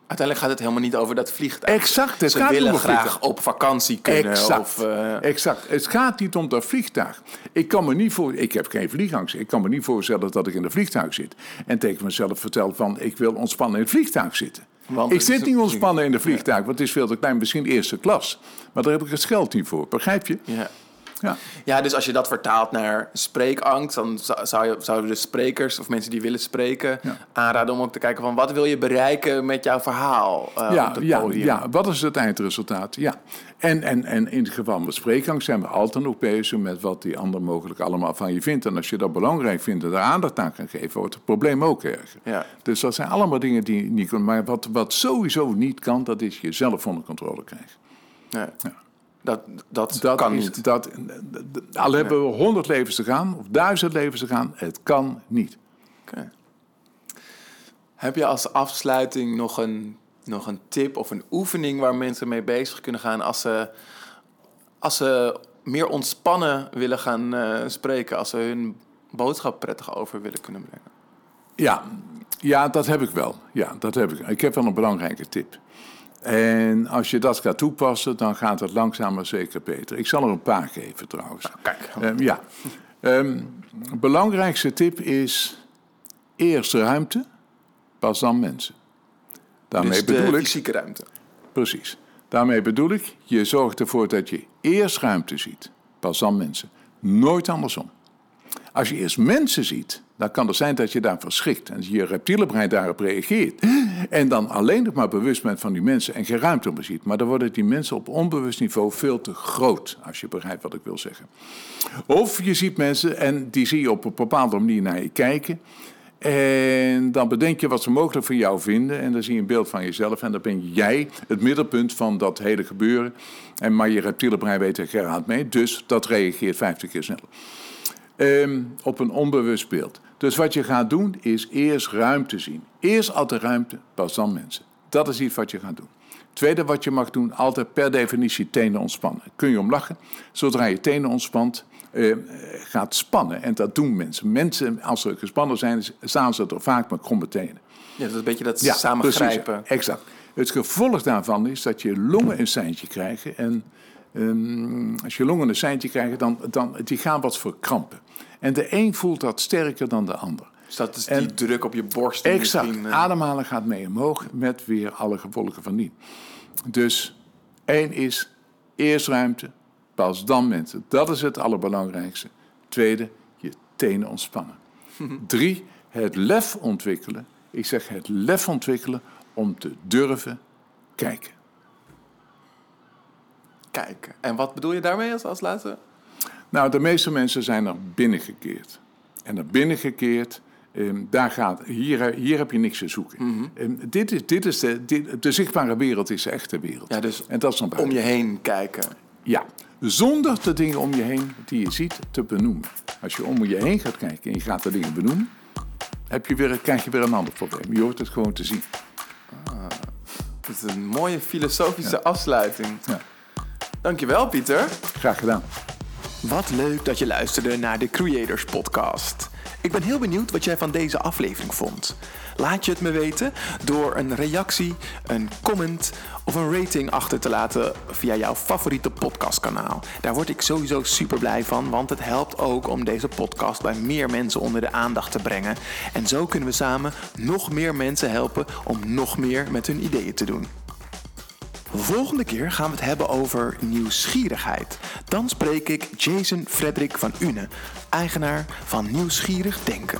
Uiteindelijk gaat het helemaal niet over dat vliegtuig. Exact, het Ze gaat willen om graag vliegtuig. op vakantie kunnen. Exact. Of, eh, exact. Het gaat niet om dat vliegtuig. Ik kan me niet voor. Ik heb geen vliegangst. Ik kan me niet voorstellen dat ik in een vliegtuig zit. En tegen mezelf vertel van ik wil ontspannen in het vliegtuig zitten. Want ik zit niet ontspannen in de vliegtuig, want het is veel te klein, misschien eerste klas. Maar daar heb ik het geld niet voor, begrijp je? ja. Ja. Ja, dus als je dat vertaalt naar spreekangst, dan zou- je, zouden de sprekers of mensen die willen spreken Ja. aanraden om ook te kijken van wat wil je bereiken met jouw verhaal eh, Ja, op het ja, podium. ja, wat is het eindresultaat? Ja. En, en, en in het geval met spreekangst zijn we altijd nog bezig met wat die ander mogelijk allemaal van je vindt. En als je dat belangrijk vindt en daar aandacht aan kan geven, wordt het probleem ook erger. Ja. Dus dat zijn allemaal dingen die niet kunnen. Maar wat, wat sowieso niet kan, dat is jezelf onder controle krijgen. Ja. Dat, dat, Dat kan is, niet. Dat, al hebben we honderd levens te gaan, of duizend levens te gaan, het kan niet. Heb je als afsluiting nog een, nog een tip of een oefening waar mensen mee bezig kunnen gaan als ze, als ze meer ontspannen willen gaan eh, spreken, als ze hun boodschap prettig over willen kunnen brengen? Ja, ja, dat heb ik wel. Ja, dat heb ik. Ik heb wel een belangrijke tip. En als je dat gaat toepassen, dan gaat het langzaam maar zeker beter. Ik zal er een paar geven trouwens. Kijk, Ehm, ja. Ehm, belangrijkste tip is eerst ruimte, pas dan mensen. Daarmee dus de bedoel ik... fysieke ruimte. Precies. Daarmee bedoel ik, je zorgt ervoor dat je eerst ruimte ziet, pas dan mensen. Nooit andersom. Als je eerst mensen ziet, dan kan het zijn dat je daar verschrikt en je reptiele brein daarop reageert. En dan alleen nog maar bewust bent van die mensen en geen ruimte meer ziet. Maar dan worden die mensen op onbewust niveau veel te groot, als je begrijpt wat ik wil zeggen. Of je ziet mensen en die zie je op een bepaalde manier naar je kijken. En dan bedenk je wat ze mogelijk voor jou vinden. En dan zie je een beeld van jezelf. En dan ben jij het middelpunt van dat hele gebeuren. En maar je reptiele brein weet er geraad mee. Dus dat reageert 50 keer sneller. Ehm, op een onbewust beeld. Dus wat je gaat doen is eerst ruimte zien. Eerst altijd ruimte, pas dan mensen. Dat is iets wat je gaat doen. Tweede wat je mag doen, altijd per definitie tenen ontspannen. Kun je om lachen? Zodra je tenen ontspant, eh, gaat spannen. En dat doen mensen. Mensen, als ze gespannen zijn, staan ze er vaak met kromme tenen. Ja, dat is een beetje dat samen precies, grijpen. Exact. Het gevolg daarvan is dat je longen een seintje krijgen. En ehm, als je longen een seintje krijgen, dan, dan die gaan wat verkrampen. En de een voelt dat sterker dan de ander. Dus dat is die En- druk op je borst. die Exact. eh, Ademhalen gaat mee omhoog met weer alle gevolgen van dien. Dus één is eerst ruimte, pas dan mensen. Dat is het allerbelangrijkste. Tweede, je tenen ontspannen. Drie, het lef ontwikkelen. Ik zeg het lef ontwikkelen om te durven kijken. kijken. En wat bedoel je daarmee als, als laatste? Nou, de meeste mensen zijn er binnengekeerd. En er binnengekeerd, ehm, daar gaat, hier, hier heb je niks te zoeken. Mhm. Ehm, dit is, dit is de, dit- de zichtbare wereld is de echte wereld. Ja, dus en dat is dan Om je heen kijken. Ja, zonder de dingen om je heen die je ziet te benoemen. Als je om je heen gaat kijken en je gaat de dingen benoemen, heb je weer, krijg je weer een ander probleem. Je hoort het gewoon te zien. Dat is een mooie filosofische afsluiting. Ja. Dankjewel, Pieter. Graag gedaan. Wat leuk dat je luisterde naar de Creators Podcast. Ik ben heel benieuwd wat jij van deze aflevering vond. Laat je het me weten door een reactie, een comment of een rating achter te laten via jouw favoriete podcastkanaal. Daar word ik sowieso super blij van, want het helpt ook om deze podcast bij meer mensen onder de aandacht te brengen. En zo kunnen we samen nog meer mensen helpen om nog meer met hun ideeën te doen. Volgende keer gaan we het hebben over nieuwsgierigheid. Dan spreek ik Jason Frederik van Une, eigenaar van Nieuwsgierig Denken.